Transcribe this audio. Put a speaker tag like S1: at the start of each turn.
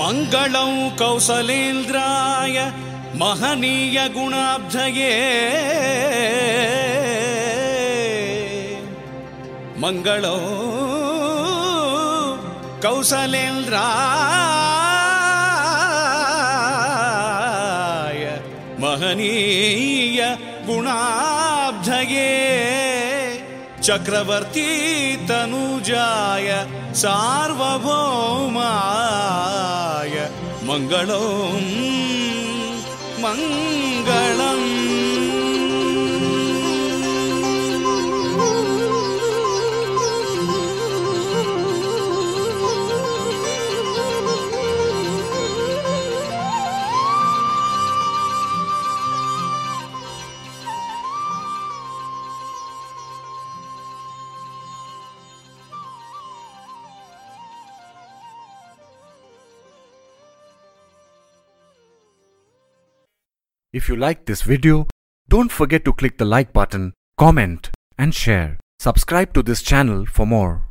S1: मङ्गलं कौसलेन्द्राय महनीयगुणाब्धये मङ्गलो कौसलेन्द्राय महनीय गुणाब्धये चक्रवर्ती तनुजाय सार्वभौमाय मङ्गलो मङ्गलम्
S2: If you like this video, don't forget to click the like button, comment, and share. Subscribe to this channel for more.